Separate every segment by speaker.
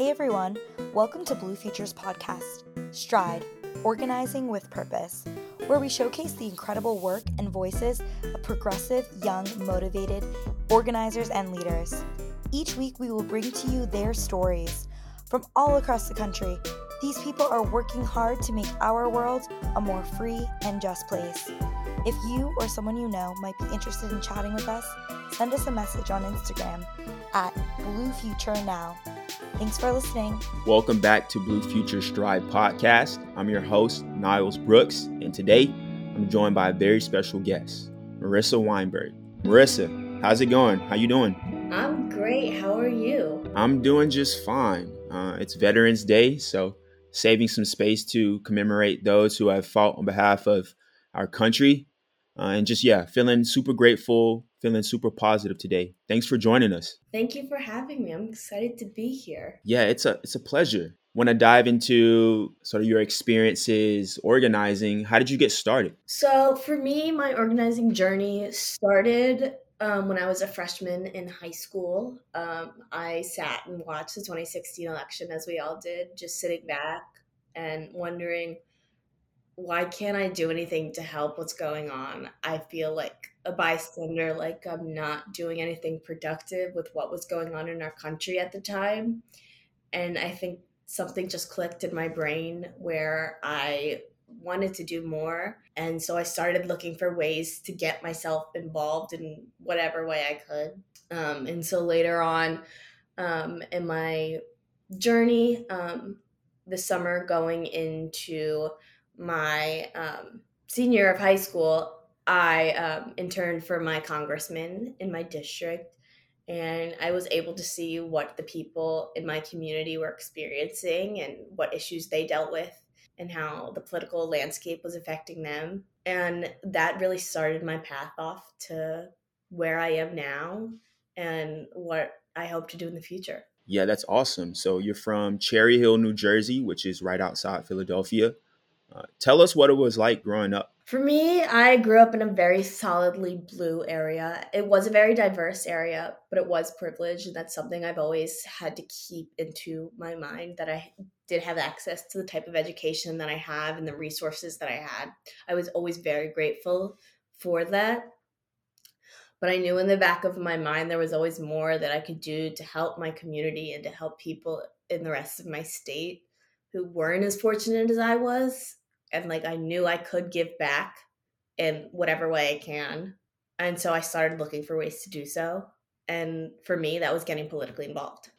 Speaker 1: Hey everyone, welcome to Blue Futures Podcast, Stride, Organizing with Purpose, where we showcase the incredible work and voices of progressive, young, motivated organizers and leaders. Each week, we will bring to you their stories from all across the country. These people are working hard to make our world a more free and just place. If you or someone you know might be interested in chatting with us, send us a message on Instagram at Blue Future Now. Thanks for listening.
Speaker 2: Welcome back to Blue Future Stride podcast. I'm your host, Niles Brooks, and today I'm joined by a very special guest, Marisa Weinberg. Marisa, how's it going? How you doing?
Speaker 3: I'm great. How are you?
Speaker 2: I'm doing just fine. Uh, it's Veterans Day, so saving some space to commemorate those who have fought on behalf of our country uh, and just, yeah, feeling super grateful, feeling super positive today. Thanks for joining us.
Speaker 3: Thank you for having me. I'm excited to be here.
Speaker 2: Yeah, it's a it's a pleasure. Want to dive into sort of your experiences organizing? How did you get started?
Speaker 3: So, for me, my organizing journey started um, when I was a freshman in high school. Um, I sat and watched the 2016 election, as we all did, just sitting back and wondering why can't I do anything to help what's going on? I feel like a bystander, like I'm not doing anything productive with what was going on in our country at the time. And I think something just clicked in my brain where I wanted to do more. And so I started looking for ways to get myself involved in whatever way I could. Um, and so later on um, in my journey, um, the summer going into my um, senior of high school, I um, interned for my congressman in my district, and I was able to see what the people in my community were experiencing and what issues they dealt with, and how the political landscape was affecting them. And that really started my path off to where I am now and what I hope to do in the future.
Speaker 2: Yeah, that's awesome. So you're from Cherry Hill, New Jersey, which is right outside Philadelphia. Uh, tell us what it was like growing up.
Speaker 3: For me, I grew up in a very solidly blue area. It was a very diverse area, but it was privileged. And that's something I've always had to keep into my mind that I did have access to the type of education that I have and the resources that I had. I was always very grateful for that. But I knew in the back of my mind there was always more that I could do to help my community and to help people in the rest of my state who weren't as fortunate as I was and like I knew I could give back in whatever way I can. And so I started looking for ways to do so. And for me, that was getting politically involved.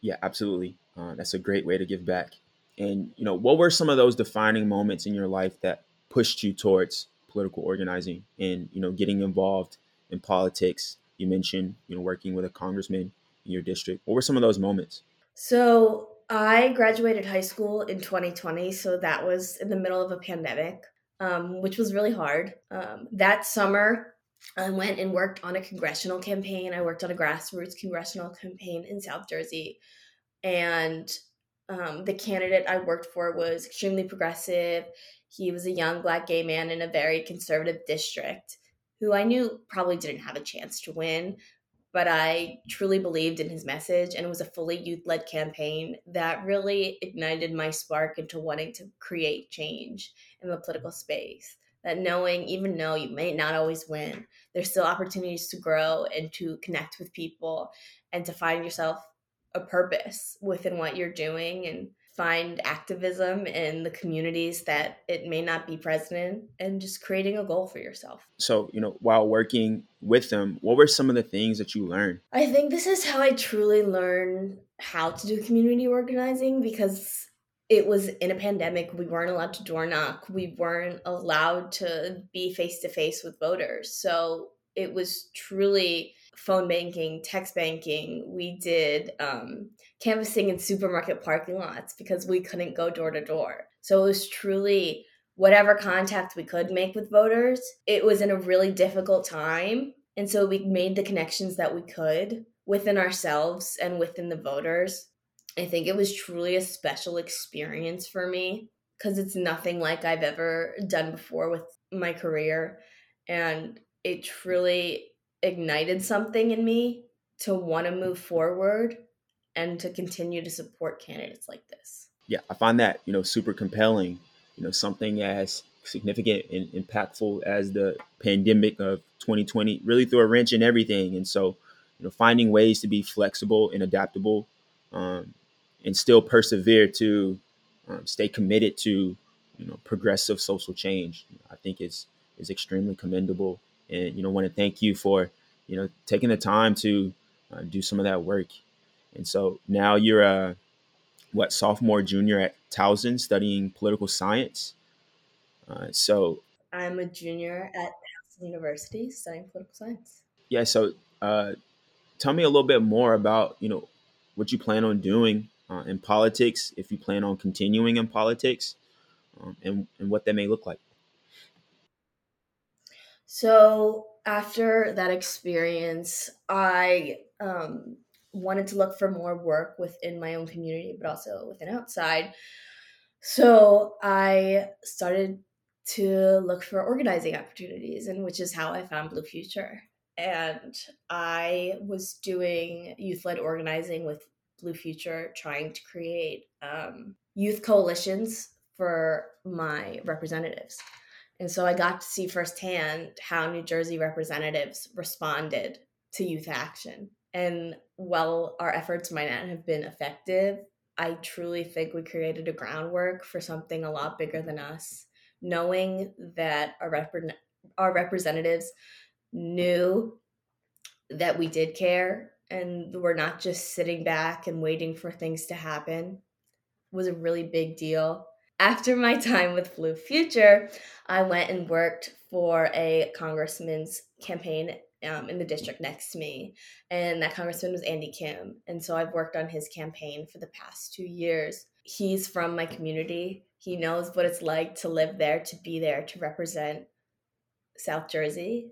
Speaker 2: Yeah, absolutely. Uh, that's a great way to give back. And, you know, what were some of those defining moments in your life that pushed you towards political organizing and, you know, getting involved in politics? You mentioned, you know, working with a congressman in your district. What were some of those moments?
Speaker 3: So I graduated high school in 2020, so that was in the middle of a pandemic, um, which was really hard. Um, that summer, I went and worked on a congressional campaign. I worked on a grassroots congressional campaign in South Jersey. And um, the candidate I worked for was extremely progressive. He was a young black gay man in a very conservative district who I knew probably didn't have a chance to win, but I truly believed in his message, and it was a fully youth led campaign that really ignited my spark into wanting to create change in the political space. That knowing, even though you may not always win, there's still opportunities to grow and to connect with people and to find yourself a purpose within what you're doing and find activism in the communities that it may not be present in and just creating a goal for yourself.
Speaker 2: So, you know, while working with them, what were some of the things that you learned?
Speaker 3: I think this is how I truly learned how to do community organizing because it was in a pandemic. We weren't allowed to door knock. We weren't allowed to be face to face with voters. So it was truly phone banking, text banking. We did um, canvassing in supermarket parking lots because we couldn't go door to door. So it was truly whatever contact we could make with voters. It was in a really difficult time. And so we made the connections that we could within ourselves and within the voters. I think it was truly a special experience for me because it's nothing like I've ever done before with my career. And it truly ignited something in me to want to move forward and to continue to support candidates like this.
Speaker 2: Yeah, I find that, you know, super compelling. You know, something as significant and impactful as the pandemic of 2020 really threw a wrench in everything. And so, you know, finding ways to be flexible and adaptable um, and still persevere to um, stay committed to, you know, progressive social change, I think is is extremely commendable. And you know, want to thank you for, you know, taking the time to uh, do some of that work. And so now you're a what sophomore, junior at Towson studying political science. Uh, so
Speaker 3: I'm a junior at Towson University studying political science.
Speaker 2: Yeah. So uh, tell me a little bit more about you know what you plan on doing uh, in politics, if you plan on continuing in politics, um, and and what that may look like.
Speaker 3: So after that experience, I um, wanted to look for more work within my own community, but also within outside. So I started to look for organizing opportunities, and which is how I found Blue Future. And I was doing youth led organizing with Blue Future, trying to create um, youth coalitions for my representatives. And so I got to see firsthand how New Jersey representatives responded to youth action. And while our efforts might not have been effective, I truly think we created a groundwork for something a lot bigger than us. Knowing that our, rep- our representatives knew that we did care and we're not just sitting back and waiting for things to happen was a really big deal after my time with Blue Future, I went and worked for a congressman's campaign um, in the district next to me. And that congressman was Andy Kim. And so I've worked on his campaign for the past two years. He's from my community. He knows what it's like to live there, to be there, to represent South Jersey.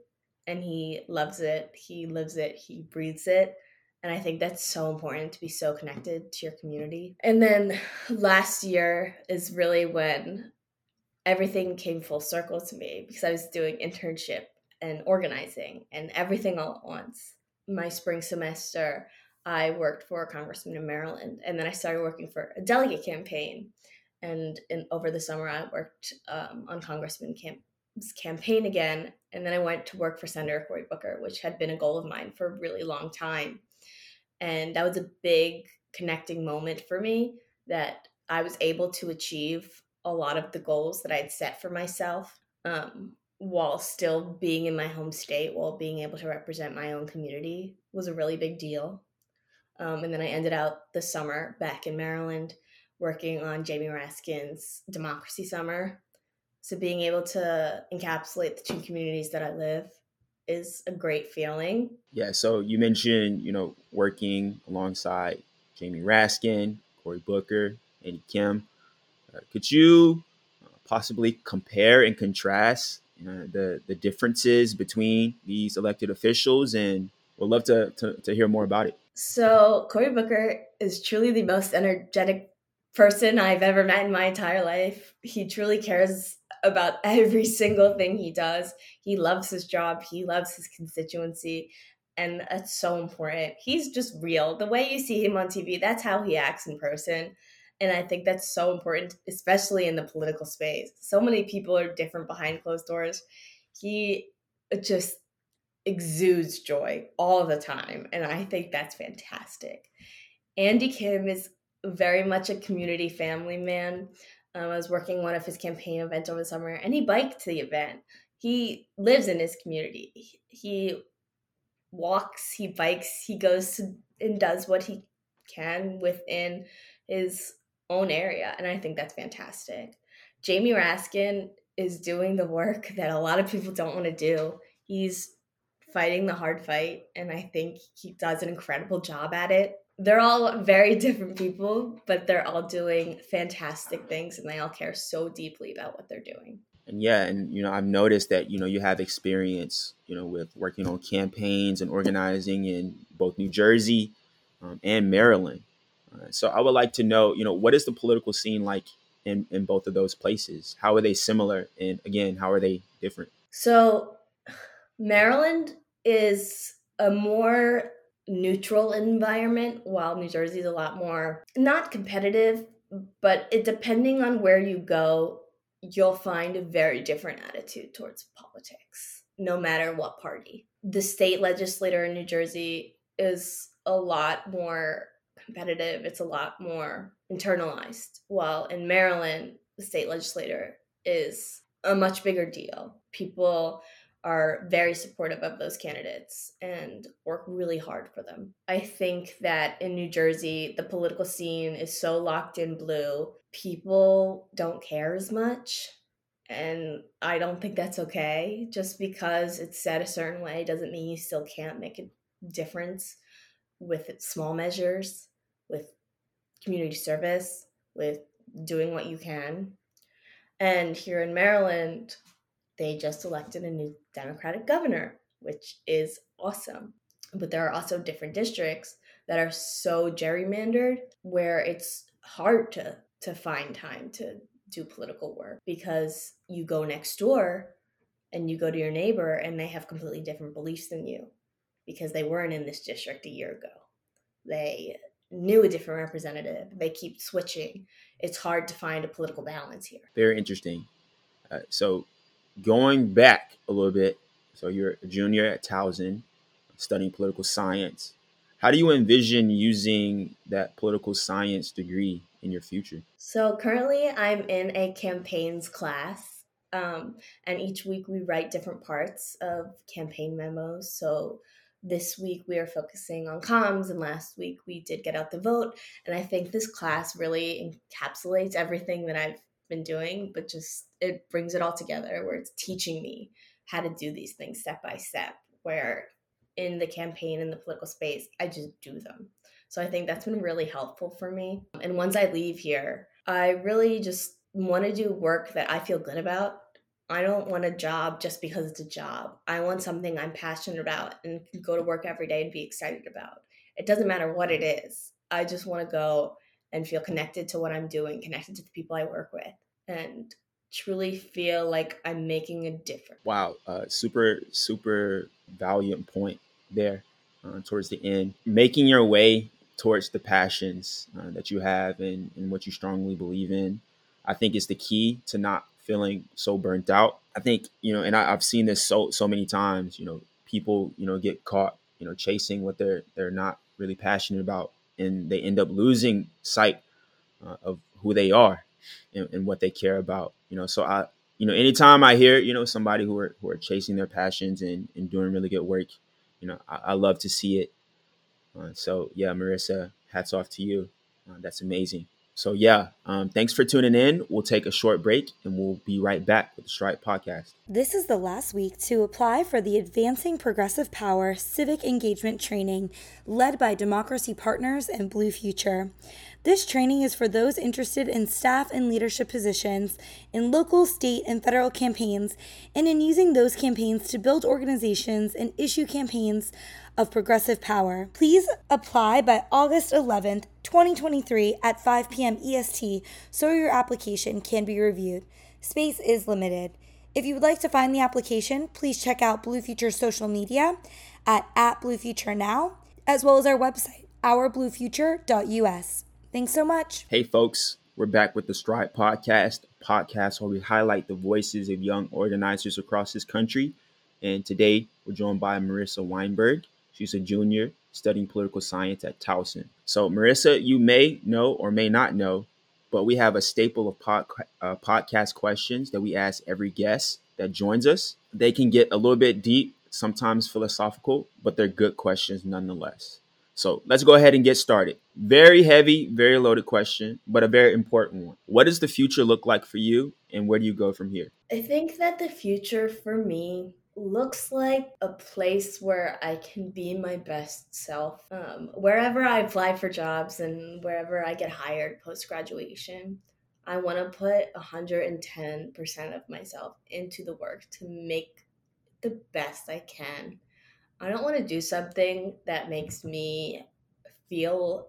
Speaker 3: And he loves it. He lives it. He breathes it. And I think that's so important to be so connected to your community. And then last year is really when everything came full circle to me because I was doing internship and organizing and everything all at once. My spring semester, I worked for a congressman in Maryland, and then I started working for a delegate campaign. And in, over the summer, I worked um, on Congressman Kim's campaign again, and then I went to work for Senator Cory Booker, which had been a goal of mine for a really long time. And that was a big connecting moment for me that I was able to achieve a lot of the goals that I'd set for myself um, while still being in my home state, while being able to represent my own community was a really big deal. Um, and then I ended out the summer back in Maryland working on Jamie Raskin's Democracy Summer. So being able to encapsulate the two communities that I live is a great feeling.
Speaker 2: Yeah. So you mentioned, you know, working alongside Jamie Raskin, Cory Booker, Andy Kim. Uh, could you uh, possibly compare and contrast uh, the the differences between these elected officials? And we'd love to, to, to hear more about it.
Speaker 3: So Cory Booker is truly the most energetic person I've ever met in my entire life. He truly cares about every single thing he does. He loves his job, he loves his constituency, and that's so important. He's just real. The way you see him on TV, that's how he acts in person. And I think that's so important, especially in the political space. So many people are different behind closed doors. He just exudes joy all the time. And I think that's fantastic. Andy Kim is very much a community family man. Um, I was working one of his campaign events over the summer, and he biked to the event. He lives in his community. He walks, he bikes, he goes to, and does what he can within his own area, and I think that's fantastic. Jamie Raskin is doing the work that a lot of people don't want to do. He's fighting the hard fight, and I think he does an incredible job at it they're all very different people, but they're all doing fantastic things and they all care so deeply about what they're doing.
Speaker 2: And yeah, and you know, I've noticed that you know you have experience, you know, with working on campaigns and organizing in both New Jersey um, and Maryland. Uh, so I would like to know, you know, what is the political scene like in in both of those places? How are they similar, and again, how are they different?
Speaker 3: So Maryland is a more neutral environment, while New Jersey is a lot more not competitive, but it depending on where you go, you'll find a very different attitude towards politics, no matter what party. The state legislator in New Jersey is a lot more competitive, it's a lot more internalized, while in Maryland, the state legislator is a much bigger deal. People are very supportive of those candidates and work really hard for them. I think that in New Jersey, the political scene is so locked in blue, people don't care as much. And I don't think that's okay. Just because it's said a certain way doesn't mean you still can't make a difference with small measures, with community service, with doing what you can. And here in Maryland, they just elected a new Democratic governor, which is awesome. But there are also different districts that are so gerrymandered where it's hard to to find time to do political work because you go next door and you go to your neighbor and they have completely different beliefs than you because they weren't in this district a year ago. They knew a different representative. They keep switching. It's hard to find a political balance here.
Speaker 2: Very interesting. Uh, so going back a little bit, so you're a junior at Towson, studying political science. How do you envision using that political science degree in your future?
Speaker 3: So currently, I'm in a campaigns class, um, and each week we write different parts of campaign memos. So this week we are focusing on comms, and last week we did get out the vote. And I think this class really encapsulates everything that I've been doing, but just it brings it all together where it's teaching me how to do these things step by step. Where in the campaign in the political space, I just do them. So I think that's been really helpful for me. And once I leave here, I really just want to do work that I feel good about. I don't want a job just because it's a job. I want something I'm passionate about and go to work every day and be excited about. It doesn't matter what it is. I just want to go and feel connected to what I'm doing, connected to the people I work with, and truly feel like I'm making a difference.
Speaker 2: Wow, uh, super, super valiant point there uh, towards the end. Making your way towards the passions uh, that you have and, and what you strongly believe in, I think is the key to not feeling so burnt out. I think, you know, and I, I've seen this so so many times, you know, people, you know, get caught, you know, chasing what they're they're not really passionate about and they end up losing sight uh, of who they are and, and, what they care about. You know, so I, you know, anytime I hear, you know, somebody who are who are chasing their passions and, and doing really good work, you know, I, I love to see it. Uh, so yeah, Marisa, hats off to you. Uh, that's amazing. So yeah, um, thanks for tuning in. We'll take a short break and we'll be right back with the Stride Podcast.
Speaker 1: This is the last week to apply for the Advancing Progressive Power Civic Engagement Training led by Democracy Partners and Blue Future. This training is for those interested in staff and leadership positions in local, state, and federal campaigns and in using those campaigns to build organizations and issue campaigns of progressive power. Please apply by August 11th, 2023 at 5 p.m. EST so your application can be reviewed. Space is limited. If you would like to find the application, please check out Blue Future's social media at, at Blue Future Now, as well as our website, ourbluefuture.us. Thanks so much.
Speaker 2: Hey, folks. We're back with the Stride Podcast, podcast where we highlight the voices of young organizers across this country. And today we're joined by Marisa Weinberg. She's a junior studying political science at Towson. So, Marisa, you may know or may not know, but we have a staple of pod, uh, podcast questions that we ask every guest that joins us. They can get a little bit deep, sometimes philosophical, but they're good questions nonetheless. So let's go ahead and get started. Very heavy, very loaded question, but a very important one. What does the future look like for you, and where do you go from here?
Speaker 3: I think that the future for me looks like a place where I can be my best self. Um, wherever I apply for jobs and wherever I get hired post graduation, I want to put 110% of myself into the work to make the best I can. I don't want to do something that makes me feel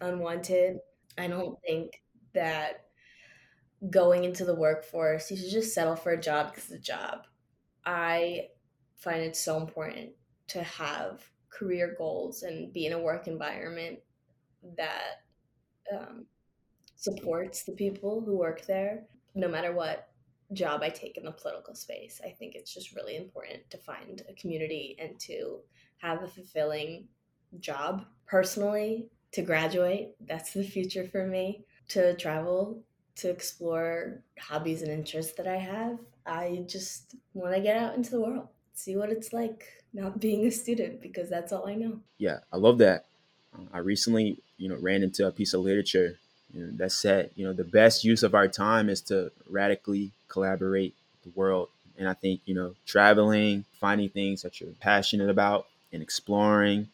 Speaker 3: unwanted. I don't think that going into the workforce, you should just settle for a job because it's a job. I find it so important to have career goals and be in a work environment that um, supports the people who work there, no matter what job I take in the political space. I think it's just really important to find a community and to have a fulfilling job. Personally, to graduate, that's the future for me. To travel, to explore hobbies and interests that I have. I just want to get out into the world, see what it's like not being a student because that's all I know.
Speaker 2: Yeah, I love that. Uh, I recently, you know, ran into a piece of literature you know, that said, you know, the best use of our time is to radically collaborate the world. And I think, you know, traveling, finding things that you're passionate about and exploring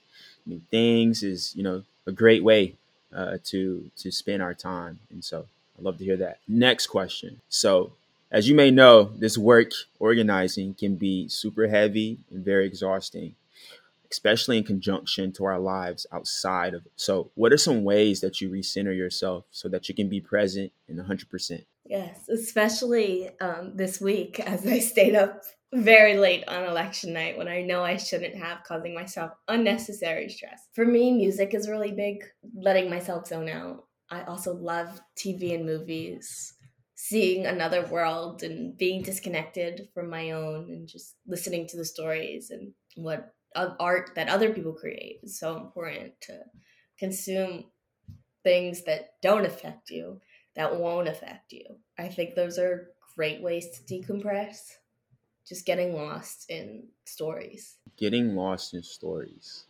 Speaker 2: new things is, you know, a great way uh, to to spend our time. And so I'd love to hear that. Next question. So as you may know, this work organizing can be super heavy and very exhausting, especially in conjunction to our lives outside of it. So, what are some ways that you recenter yourself so that you can be present and 100%?
Speaker 3: Yes, especially um, this week as I stayed up very late on election night when I know I shouldn't have, causing myself unnecessary stress. For me, music is really big, letting myself zone out. I also love TV and movies seeing another world and being disconnected from my own and just listening to the stories and what art that other people create is so important to consume things that don't affect you that won't affect you. I think those are great ways to decompress. Just getting lost in stories.
Speaker 2: Getting lost in stories.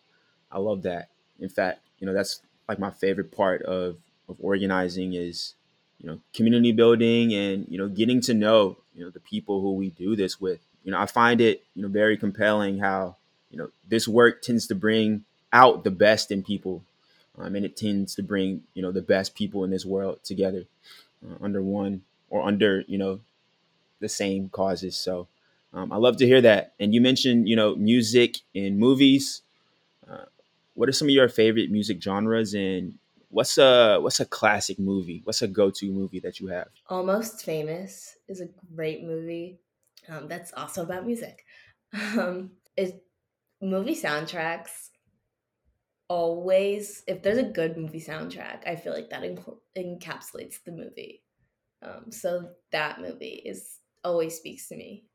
Speaker 2: I love that. In fact you know that's like my favorite part of of organizing is you know community building and you know getting to know you know the people who we do this with. You know i find it you know very compelling how you know this work tends to bring out the best in people um, and it tends to bring you know the best people in this world together uh, under one or under you know the same causes. So um, i love to hear that. And you mentioned you know music and movies. Uh, what are some of your favorite music genres and what's a what's a classic movie? What's a go-to movie that you have?
Speaker 3: Almost Famous is a great movie. Um, that's also about music. Um, it movie soundtracks always if there's a good movie soundtrack, I feel like that encapsulates the movie. Um, so that movie is always speaks to me.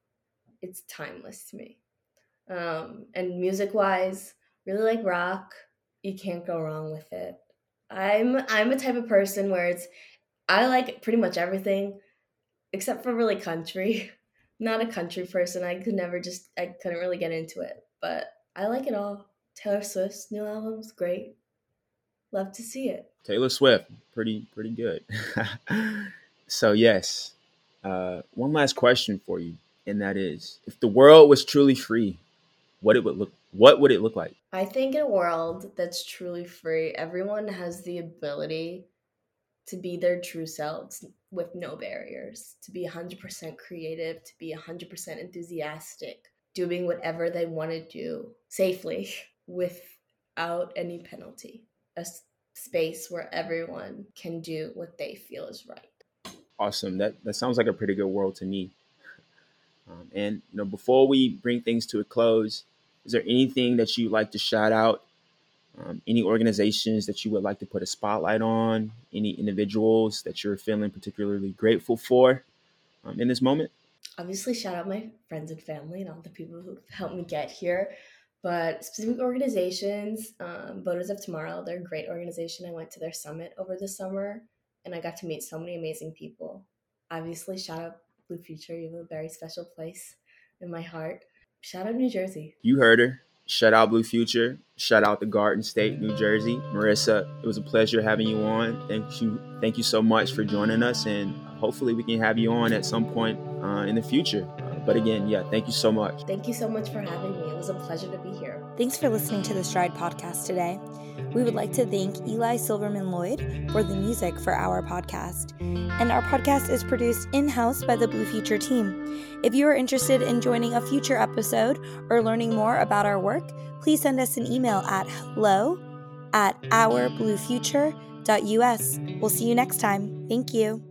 Speaker 3: It's timeless to me. Um, and music wise, really like rock. You can't go wrong with it. I'm I'm a type of person where it's I like pretty much everything except for really country. not a country person. I could never just I couldn't really get into it, but I like it all. Taylor Swift's new album's great. Love to see it.
Speaker 2: Taylor Swift, pretty pretty good. so yes, uh, one last question for you, and that is, if the world was truly free, what it would look what would it look like?
Speaker 3: I think in a world that's truly free, everyone has the ability to be their true selves with no barriers, to be 100% creative, to be 100% enthusiastic, doing whatever they want to do safely without any penalty. A space where everyone can do what they feel is right.
Speaker 2: Awesome. That that sounds like a pretty good world to me. Um, and you know, before we bring things to a close, is there anything that you'd like to shout out? Um, any organizations that you would like to put a spotlight on? Any individuals that you're feeling particularly grateful for um, in this moment?
Speaker 3: Obviously, shout out my friends and family and all the people who helped me get here. But specific organizations, um, Voters of Tomorrow, they're a great organization. I went to their summit over the summer and I got to meet so many amazing people. Obviously, shout out Blue Future. You have a very special place in my heart. Shout out New Jersey.
Speaker 2: You heard her. Shout out Blue Future. Shout out the Garden State, New Jersey. Marisa, it was a pleasure having you on. Thank you. Thank you so much for joining us, and hopefully we can have you on at some point uh, in the future. But again, yeah, thank you so much.
Speaker 3: Thank you so much for having me. It was a pleasure to be here.
Speaker 1: Thanks for listening to the Stride podcast today. We would like to thank Eli Silverman Lloyd for the music for our podcast. And our podcast is produced in house by the Blue Future team. If you are interested in joining a future episode or learning more about our work, please send us an email at hello at ourbluefuture.us. We'll see you next time. Thank you.